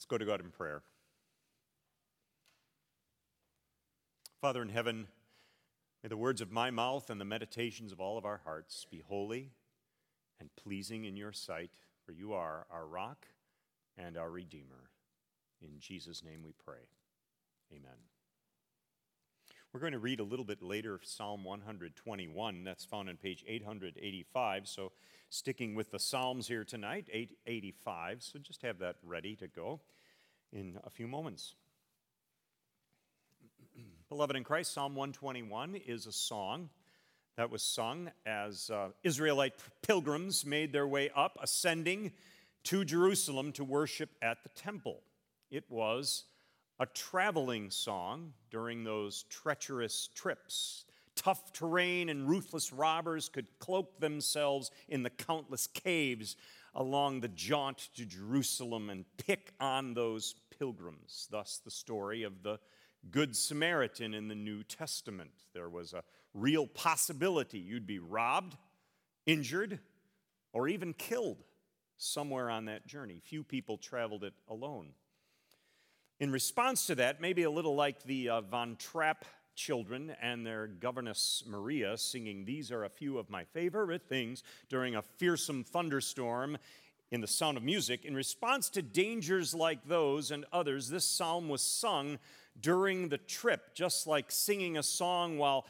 Let's go to God in prayer. Father in heaven, may the words of my mouth and the meditations of all of our hearts be holy and pleasing in your sight, for you are our rock and our Redeemer. In Jesus' name we pray. Amen. We're going to read a little bit later Psalm 121. That's found on page 885. So, sticking with the Psalms here tonight, 885. So, just have that ready to go in a few moments. Beloved in Christ, Psalm 121 is a song that was sung as uh, Israelite pilgrims made their way up, ascending to Jerusalem to worship at the temple. It was a traveling song during those treacherous trips. Tough terrain and ruthless robbers could cloak themselves in the countless caves along the jaunt to Jerusalem and pick on those pilgrims. Thus, the story of the Good Samaritan in the New Testament. There was a real possibility you'd be robbed, injured, or even killed somewhere on that journey. Few people traveled it alone. In response to that, maybe a little like the uh, Von Trapp children and their governess Maria singing, These are a few of my favorite things during a fearsome thunderstorm in the sound of music. In response to dangers like those and others, this psalm was sung during the trip, just like singing a song while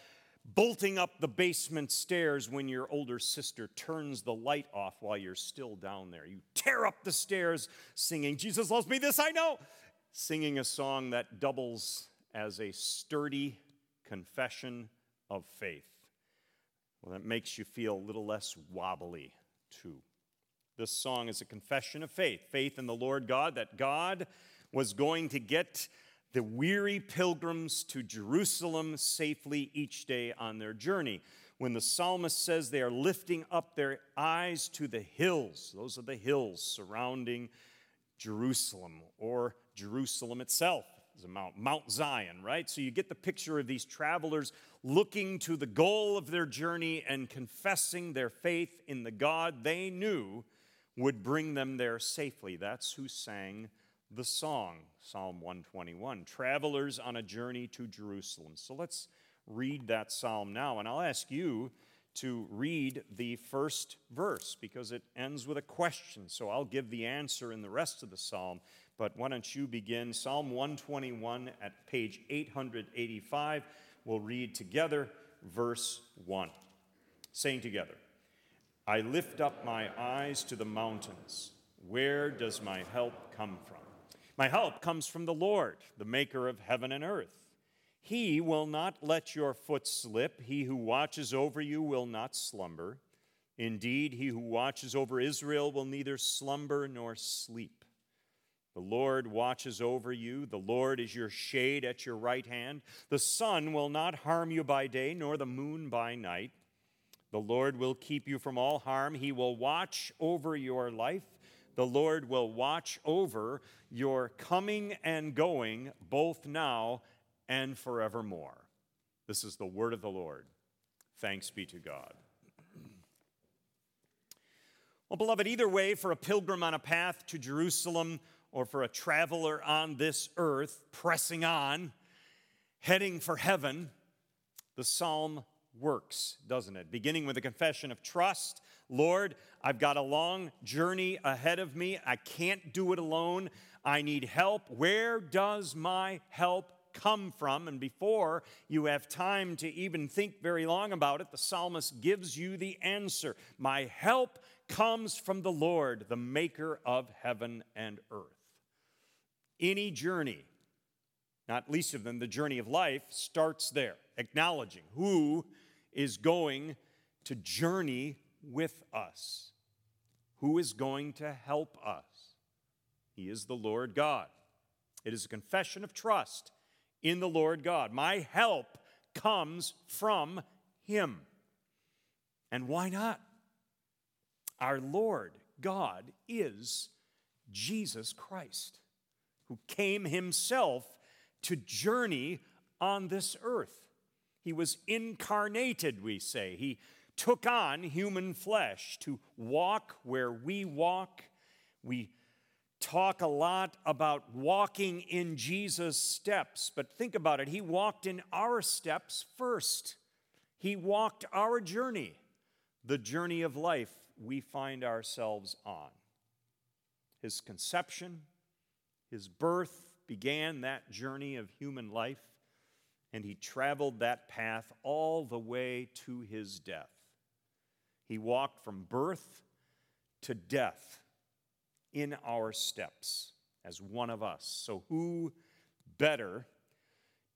bolting up the basement stairs when your older sister turns the light off while you're still down there. You tear up the stairs singing, Jesus loves me, this I know singing a song that doubles as a sturdy confession of faith. Well, that makes you feel a little less wobbly, too. This song is a confession of faith faith in the Lord God, that God was going to get the weary pilgrims to Jerusalem safely each day on their journey. When the psalmist says they are lifting up their eyes to the hills, those are the hills surrounding Jerusalem or Jerusalem itself is a mount, Mount Zion, right? So you get the picture of these travelers looking to the goal of their journey and confessing their faith in the God they knew would bring them there safely. That's who sang the song, Psalm 121, Travelers on a Journey to Jerusalem. So let's read that psalm now, and I'll ask you to read the first verse because it ends with a question. So I'll give the answer in the rest of the psalm. But why don't you begin Psalm 121 at page 885? We'll read together verse 1. Saying together, I lift up my eyes to the mountains. Where does my help come from? My help comes from the Lord, the maker of heaven and earth. He will not let your foot slip. He who watches over you will not slumber. Indeed, he who watches over Israel will neither slumber nor sleep. The Lord watches over you. The Lord is your shade at your right hand. The sun will not harm you by day, nor the moon by night. The Lord will keep you from all harm. He will watch over your life. The Lord will watch over your coming and going, both now and forevermore. This is the word of the Lord. Thanks be to God. Well, beloved, either way, for a pilgrim on a path to Jerusalem or for a traveler on this earth pressing on, heading for heaven, the psalm works, doesn't it? Beginning with a confession of trust Lord, I've got a long journey ahead of me. I can't do it alone. I need help. Where does my help come from. And before you have time to even think very long about it, the psalmist gives you the answer My help comes from the Lord, the maker of heaven and earth. Any journey, not least of them the journey of life, starts there, acknowledging who is going to journey with us, who is going to help us. He is the Lord God. It is a confession of trust in the Lord God. My help comes from Him. And why not? Our Lord God is Jesus Christ, who came Himself to journey on this earth. He was incarnated, we say. He took on human flesh to walk where we walk. We talk a lot about walking in Jesus' steps, but think about it. He walked in our steps first. He walked our journey, the journey of life we find ourselves on. His conception, his birth began that journey of human life, and he traveled that path all the way to his death. He walked from birth to death in our steps as one of us. So, who better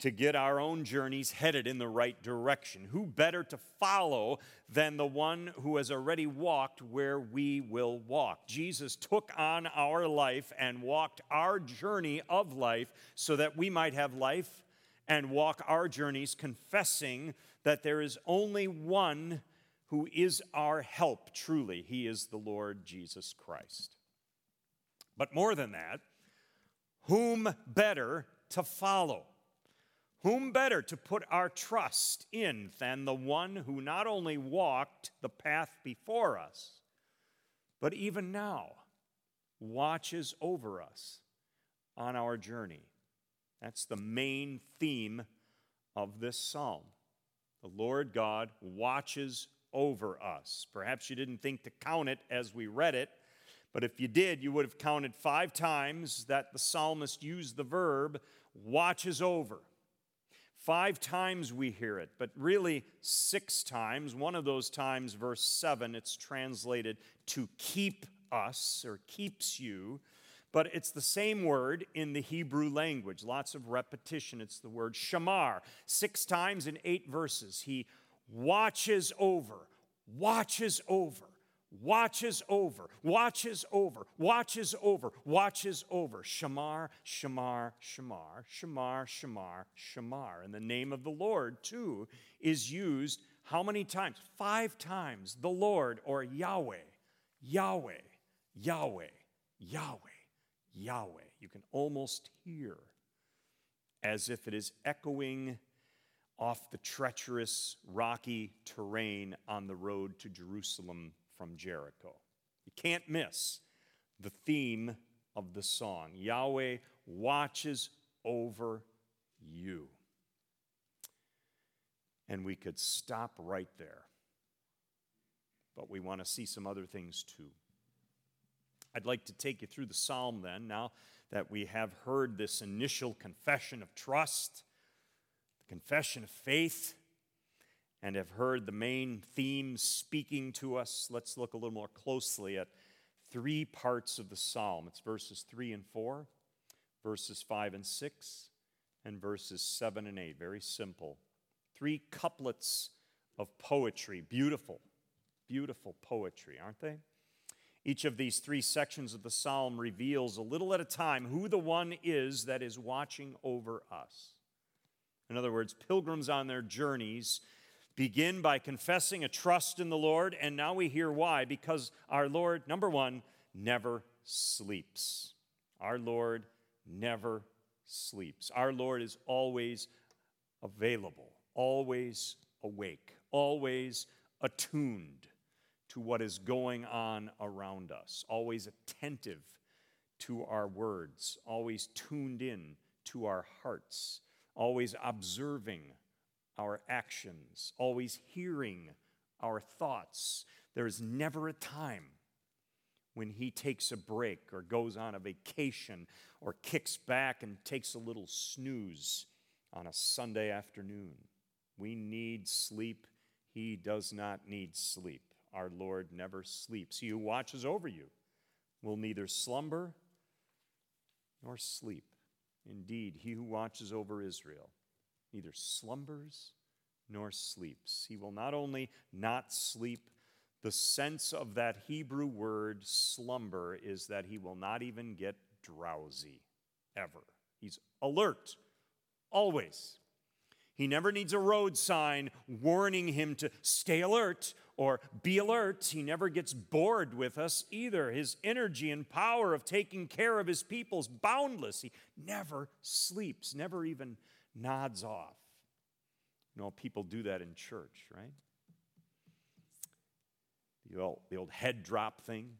to get our own journeys headed in the right direction? Who better to follow than the one who has already walked where we will walk? Jesus took on our life and walked our journey of life so that we might have life and walk our journeys, confessing that there is only one who is our help, truly. He is the Lord Jesus Christ. But more than that, whom better to follow? Whom better to put our trust in than the one who not only walked the path before us, but even now watches over us on our journey? That's the main theme of this psalm. The Lord God watches over us. Perhaps you didn't think to count it as we read it, but if you did, you would have counted five times that the psalmist used the verb watches over. Five times we hear it, but really six times. One of those times, verse 7, it's translated to keep us or keeps you. But it's the same word in the Hebrew language. Lots of repetition. It's the word shamar. Six times in eight verses. He watches over, watches over watches over, watches over, watches over, watches over. Shamar, Shamar, Shamar, Shamar, Shamar, Shamar. And the name of the Lord, too, is used how many times? Five times. The Lord, or Yahweh, Yahweh, Yahweh, Yahweh, Yahweh. You can almost hear as if it is echoing off the treacherous, rocky terrain on the road to Jerusalem from Jericho. You can't miss the theme of the song Yahweh watches over you. And we could stop right there. But we want to see some other things too. I'd like to take you through the psalm then, now that we have heard this initial confession of trust, the confession of faith and have heard the main themes speaking to us, let's look a little more closely at three parts of the psalm. It's verses 3 and 4, verses 5 and 6, and verses 7 and 8. Very simple. Three couplets of poetry. Beautiful, beautiful poetry, aren't they? Each of these three sections of the psalm reveals a little at a time who the one is that is watching over us. In other words, pilgrims on their journeys begin by confessing a trust in the Lord, and now we hear why. Because our Lord, number one, never sleeps. Our Lord never sleeps. Our Lord is always available, always awake, always attuned to what is going on around us, always attentive to our words, always tuned in to our hearts, always observing our actions, always hearing our thoughts. There is never a time when he takes a break or goes on a vacation or kicks back and takes a little snooze on a Sunday afternoon. We need sleep. He does not need sleep. Our Lord never sleeps. He who watches over you will neither slumber nor sleep. Indeed, he who watches over Israel neither slumbers nor sleeps. He will not only not sleep, the sense of that Hebrew word slumber is that he will not even get drowsy ever. He's alert, always. He never needs a road sign warning him to stay alert or be alert. He never gets bored with us either. His energy and power of taking care of his people is boundless. He never sleeps, never even nods off. You know, people do that in church, right? The old, the old head drop thing.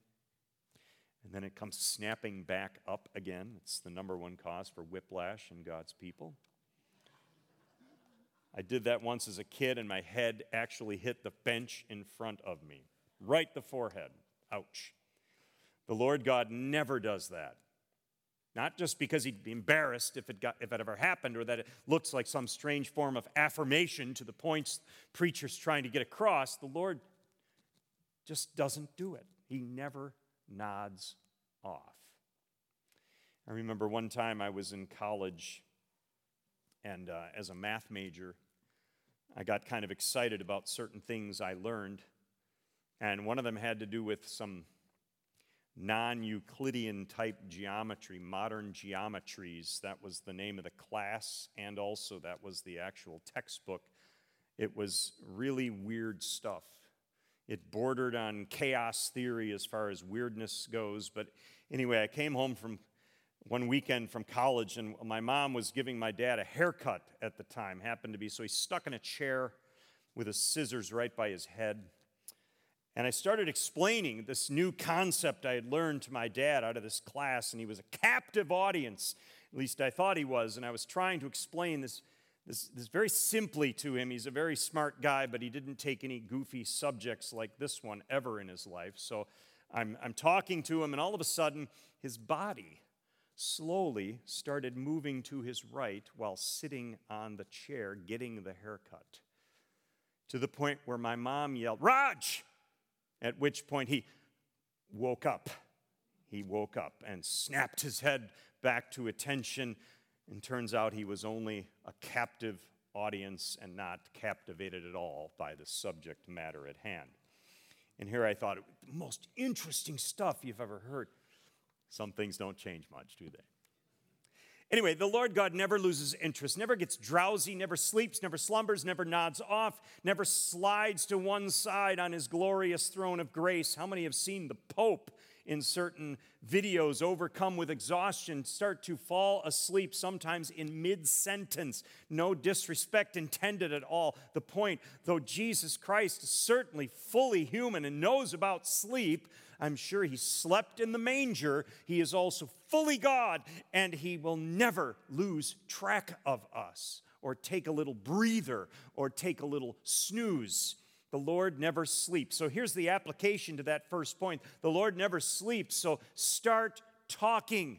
and then it comes snapping back up again. It's the number one cause for whiplash in God's people. I did that once as a kid, and my head actually hit the bench in front of me, right the forehead. Ouch. The Lord God never does that. Not just because he'd be embarrassed if it, got, if it ever happened or that it looks like some strange form of affirmation to the points preacher's trying to get across. The Lord just doesn't do it. He never nods off. I remember one time I was in college, and uh, as a math major, I got kind of excited about certain things I learned. And one of them had to do with some non Euclidean type geometry, modern geometries. That was the name of the class, and also that was the actual textbook. It was really weird stuff. It bordered on chaos theory as far as weirdness goes. But anyway, I came home from one weekend from college, and my mom was giving my dad a haircut at the time, happened to be. So he's stuck in a chair with his scissors right by his head. And I started explaining this new concept I had learned to my dad out of this class, and he was a captive audience. At least I thought he was. And I was trying to explain this, this, this very simply to him. He's a very smart guy, but he didn't take any goofy subjects like this one ever in his life. So I'm, I'm talking to him, and all of a sudden, his body slowly started moving to his right while sitting on the chair getting the haircut. To the point where my mom yelled, Raj! At which point he woke up. He woke up and snapped his head back to attention. And turns out he was only a captive audience and not captivated at all by the subject matter at hand. And here I thought, the most interesting stuff you've ever heard. Some things don't change much, do they? Anyway, the Lord God never loses interest, never gets drowsy, never sleeps, never slumbers, never nods off, never slides to one side on his glorious throne of grace. How many have seen the Pope in certain videos overcome with exhaustion start to fall asleep, sometimes in mid sentence? No disrespect intended at all. The point, though Jesus Christ is certainly fully human and knows about sleep, I'm sure he slept in the manger. He is also fully God, and he will never lose track of us or take a little breather or take a little snooze. The Lord never sleeps. So here's the application to that first point the Lord never sleeps. So start talking.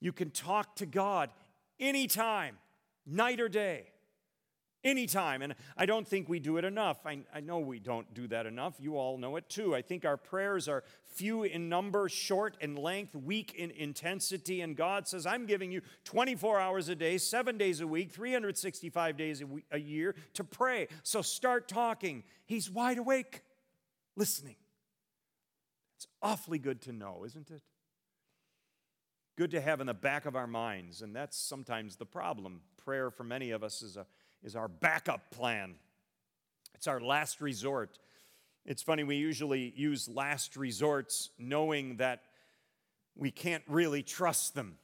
You can talk to God anytime, night or day anytime. And I don't think we do it enough. I, I, know we don't do that enough. You all know it too. I think our prayers are few in number, short in length, weak in intensity. And God says, I'm giving you 24 hours a day, seven days a week, 365 days a, week, a year to pray. So start talking. He's wide awake, listening. It's awfully good to know, isn't it? Good to have in the back of our minds. And that's sometimes the problem. Prayer for many of us is a is our backup plan. It's our last resort. It's funny, we usually use last resorts knowing that we can't really trust them.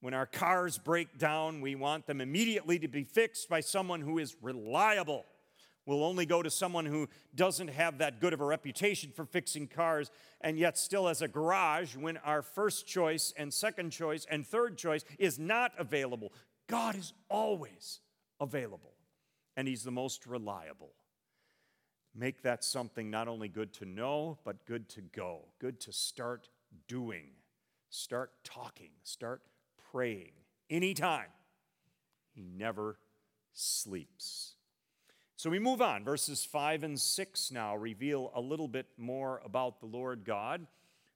When our cars break down, we want them immediately to be fixed by someone who is reliable. We'll only go to someone who doesn't have that good of a reputation for fixing cars and yet still has a garage when our first choice and second choice and third choice is not available. God is always available, and He's the most reliable. Make that something not only good to know, but good to go, good to start doing, start talking, start praying anytime. He never sleeps. So we move on. Verses 5 and 6 now reveal a little bit more about the Lord God,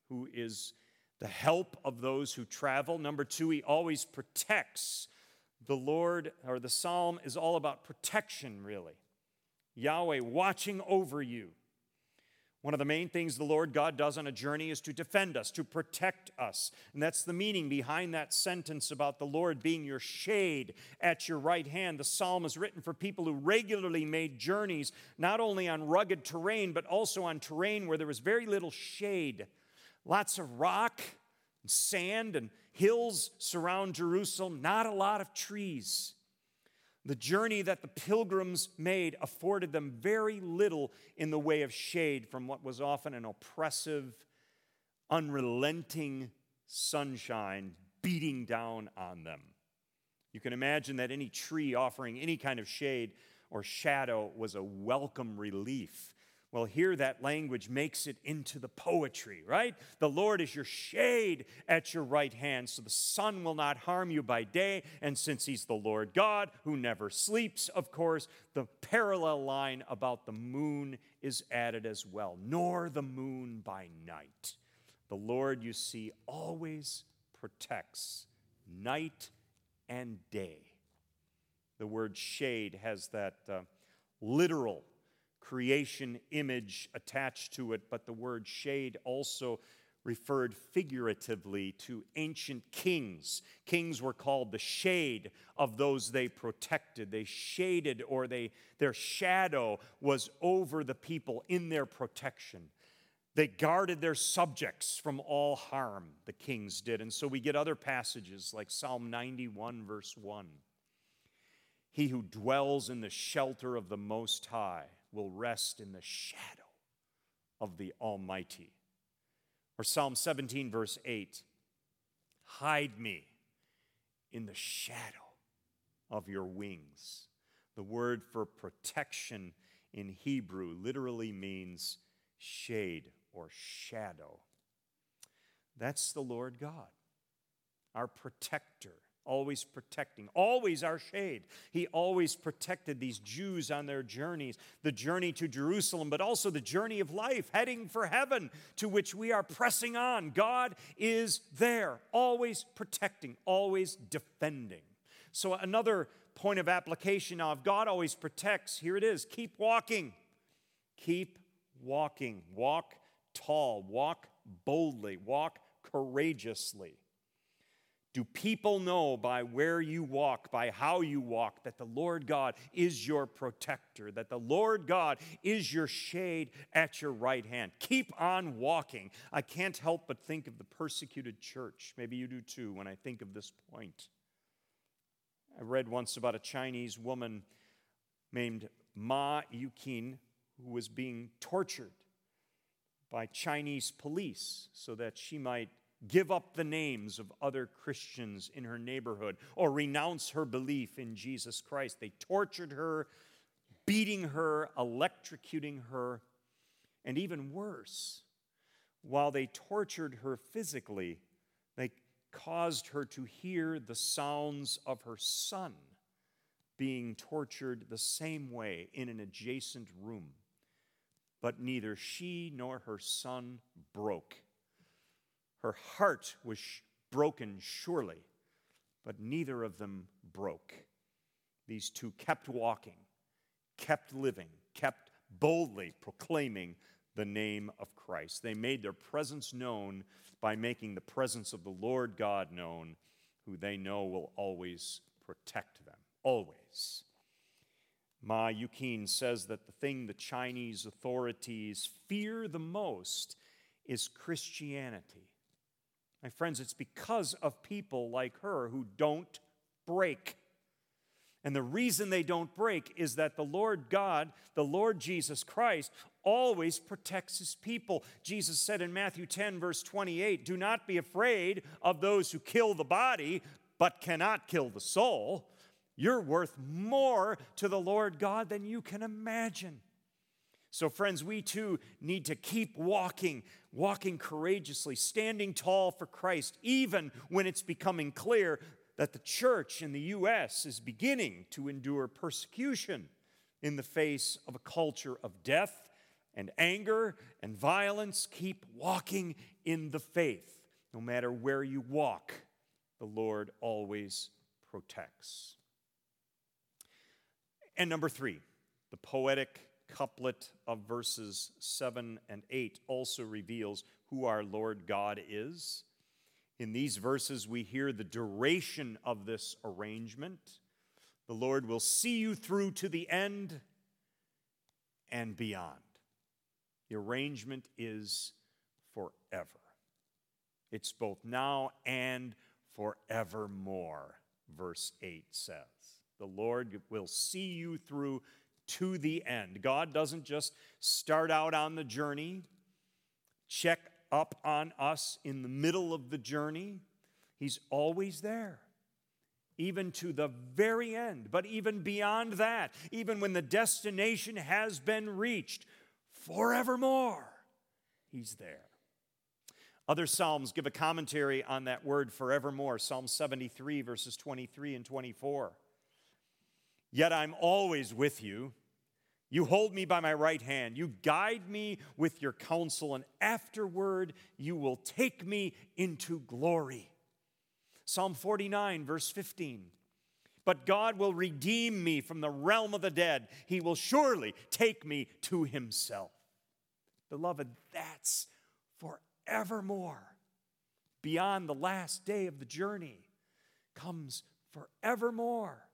who is the help of those who travel. Number two, he always protects the Lord, or the psalm, is all about protection, really. Yahweh watching over you. One of the main things the Lord God does on a journey is to defend us, to protect us. And that's the meaning behind that sentence about the Lord being your shade at your right hand. The psalm is written for people who regularly made journeys, not only on rugged terrain, but also on terrain where there was very little shade. Lots of rock, and sand, and Hills surround Jerusalem, not a lot of trees. The journey that the pilgrims made afforded them very little in the way of shade from what was often an oppressive, unrelenting sunshine beating down on them. You can imagine that any tree offering any kind of shade or shadow was a welcome relief. Well, here that language makes it into the poetry, right? The Lord is your shade at your right hand, so the sun will not harm you by day. And since He's the Lord God who never sleeps, of course, the parallel line about the moon is added as well, nor the moon by night. The Lord, you see, always protects night and day. The word shade has that uh, literal creation image attached to it, but the word shade also referred figuratively to ancient kings. Kings were called the shade of those they protected. They shaded or they their shadow was over the people in their protection. They guarded their subjects from all harm, the kings did. And so we get other passages like Psalm 91 verse 1. He who dwells in the shelter of the most high will rest in the shadow of the Almighty. Or Psalm 17, verse 8 Hide me in the shadow of your wings. The word for protection in Hebrew literally means shade or shadow. That's the Lord God, our protector always protecting, always our shade. He always protected these Jews on their journeys, the journey to Jerusalem, but also the journey of life, heading for heaven, to which we are pressing on. God is there, always protecting, always defending. So, another point of application now, if God always protects, here it is keep walking. Keep walking. Walk tall, walk boldly, walk courageously. Do people know by where you walk, by how you walk, that the Lord God is your protector, that the Lord God is your shade at your right hand? Keep on walking. I can't help but think of the persecuted church. Maybe you do too when I think of this point. I read once about a Chinese woman named Ma Yuqin who was being tortured by Chinese police so that she might give up the names of other Christians in her neighborhood or renounce her belief in Jesus Christ. They tortured her, beating her, electrocuting her, and even worse, while they tortured her physically, they caused her to hear the sounds of her son being tortured the same way in an adjacent room. But neither she nor her son broke her heart was broken, surely, but neither of them broke. These two kept walking, kept living, kept boldly proclaiming the name of Christ. They made their presence known by making the presence of the Lord God known, who they know will always protect them. Always. Ma Yuqin says that the thing the Chinese authorities fear the most is Christianity. My friends, it's because of people like her who don't break. And the reason they don't break is that the Lord God, the Lord Jesus Christ, always protects his people. Jesus said in Matthew 10, verse 28, Do not be afraid of those who kill the body, but cannot kill the soul. You're worth more to the Lord God than you can imagine. So, friends, we too need to keep walking, walking courageously, standing tall for Christ, even when it's becoming clear that the church in the U.S. is beginning to endure persecution in the face of a culture of death and anger and violence. Keep walking in the faith. No matter where you walk, the Lord always protects. And number three, the poetic couplet of verses 7 and 8 also reveals who our Lord God is. In these verses, we hear the duration of this arrangement. The Lord will see you through to the end and beyond. The arrangement is forever. It's both now and forevermore, verse 8 says. The Lord will see you through to the end. God doesn't just start out on the journey, check up on us in the middle of the journey. He's always there, even to the very end. But even beyond that, even when the destination has been reached, forevermore, He's there. Other Psalms give a commentary on that word forevermore. Psalm 73, verses 23 and 24. Yet I'm always with you. You hold me by my right hand. You guide me with your counsel, and afterward you will take me into glory. Psalm 49, verse 15. But God will redeem me from the realm of the dead. He will surely take me to himself. Beloved, that's forevermore. Beyond the last day of the journey comes forevermore.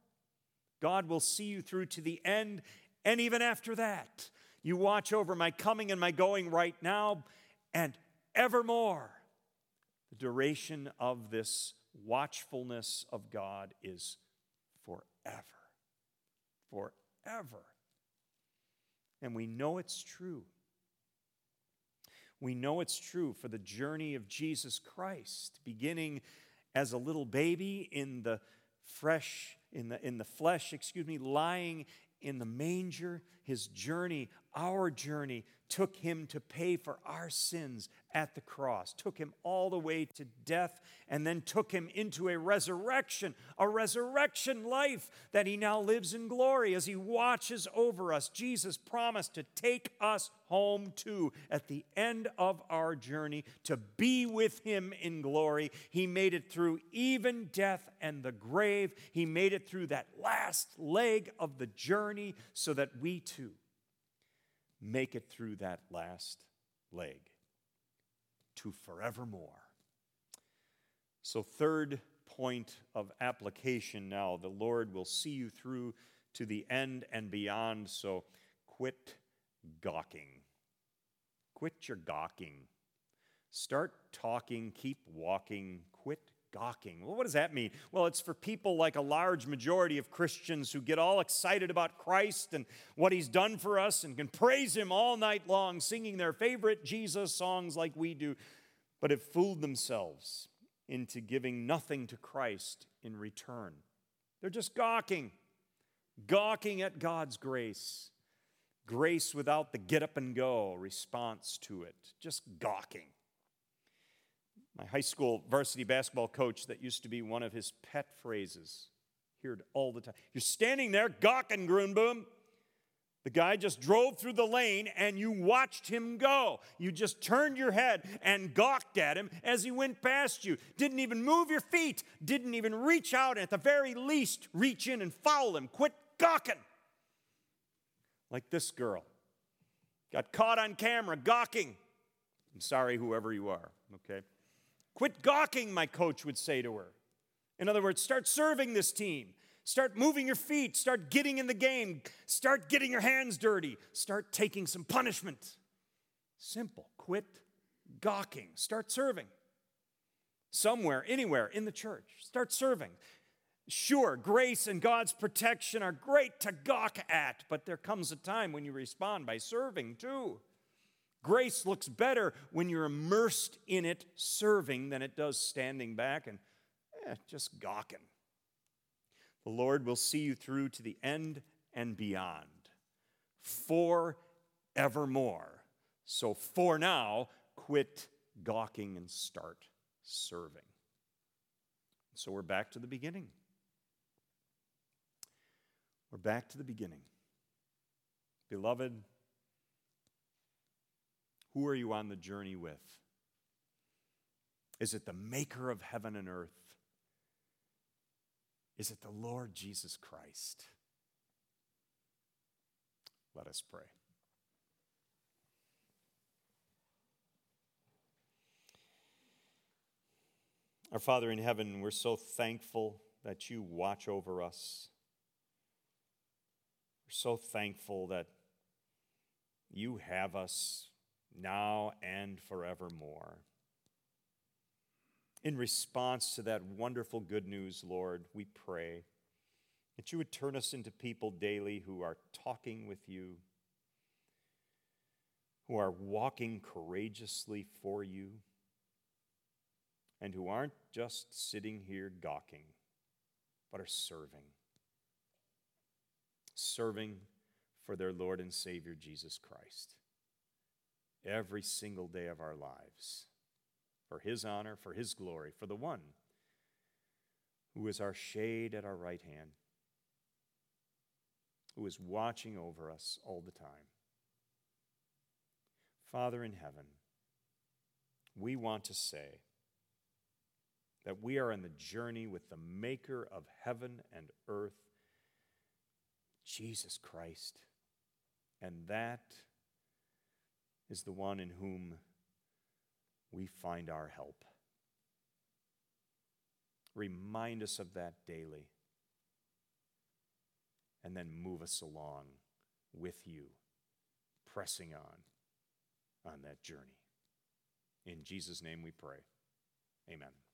God will see you through to the end and even after that, you watch over my coming and my going right now and evermore. The duration of this watchfulness of God is forever. Forever. And we know it's true. We know it's true for the journey of Jesus Christ, beginning as a little baby in the fresh in the in the flesh, excuse me, lying in the manger, his journey, our journey, took him to pay for our sins at the cross, took him all the way to death, and then took him into a resurrection, a resurrection life that he now lives in glory as he watches over us. Jesus promised to take us home too at the end of our journey to be with him in glory. He made it through even death and the grave. He made it through that last leg of the journey so that we too make it through that last leg to forevermore. So, third point of application now the Lord will see you through to the end and beyond. So, quit gawking. Quit your gawking. Start talking, keep walking, quit gawking. Well, what does that mean? Well, it's for people like a large majority of Christians who get all excited about Christ and what he's done for us and can praise him all night long, singing their favorite Jesus songs like we do, but have fooled themselves into giving nothing to Christ in return. They're just gawking, gawking at God's grace. Grace without the get up and go response to it, just gawking. My high school varsity basketball coach, that used to be one of his pet phrases, heard all the time. You're standing there gawking, Grunboom. The guy just drove through the lane and you watched him go. You just turned your head and gawked at him as he went past you. Didn't even move your feet, didn't even reach out, and at the very least, reach in and foul him. Quit gawking. Like this girl. Got caught on camera gawking. I'm sorry, whoever you are, okay? Quit gawking, my coach would say to her. In other words, start serving this team. Start moving your feet. Start getting in the game. Start getting your hands dirty. Start taking some punishment. Simple. Quit gawking. Start serving. Somewhere, anywhere in the church. Start serving. Sure, grace and God's protection are great to gawk at, but there comes a time when you respond by serving too. Grace looks better when you're immersed in it, serving, than it does standing back and eh, just gawking. The Lord will see you through to the end and beyond, forevermore. So for now, quit gawking and start serving. So we're back to the beginning. We're back to the beginning. Beloved, who are you on the journey with? Is it the maker of heaven and earth? Is it the Lord Jesus Christ? Let us pray. Our Father in heaven, we're so thankful that you watch over us. We're so thankful that you have us now and forevermore. In response to that wonderful good news, Lord, we pray that you would turn us into people daily who are talking with you, who are walking courageously for you and who aren't just sitting here gawking, but are serving. Serving for their Lord and Savior Jesus Christ every single day of our lives for His honor, for His glory, for the one who is our shade at our right hand, who is watching over us all the time. Father in heaven, we want to say that we are on the journey with the Maker of heaven and earth, Jesus Christ, and that is the one in whom we find our help. Remind us of that daily, and then move us along with you, pressing on on that journey. In Jesus' name we pray. Amen.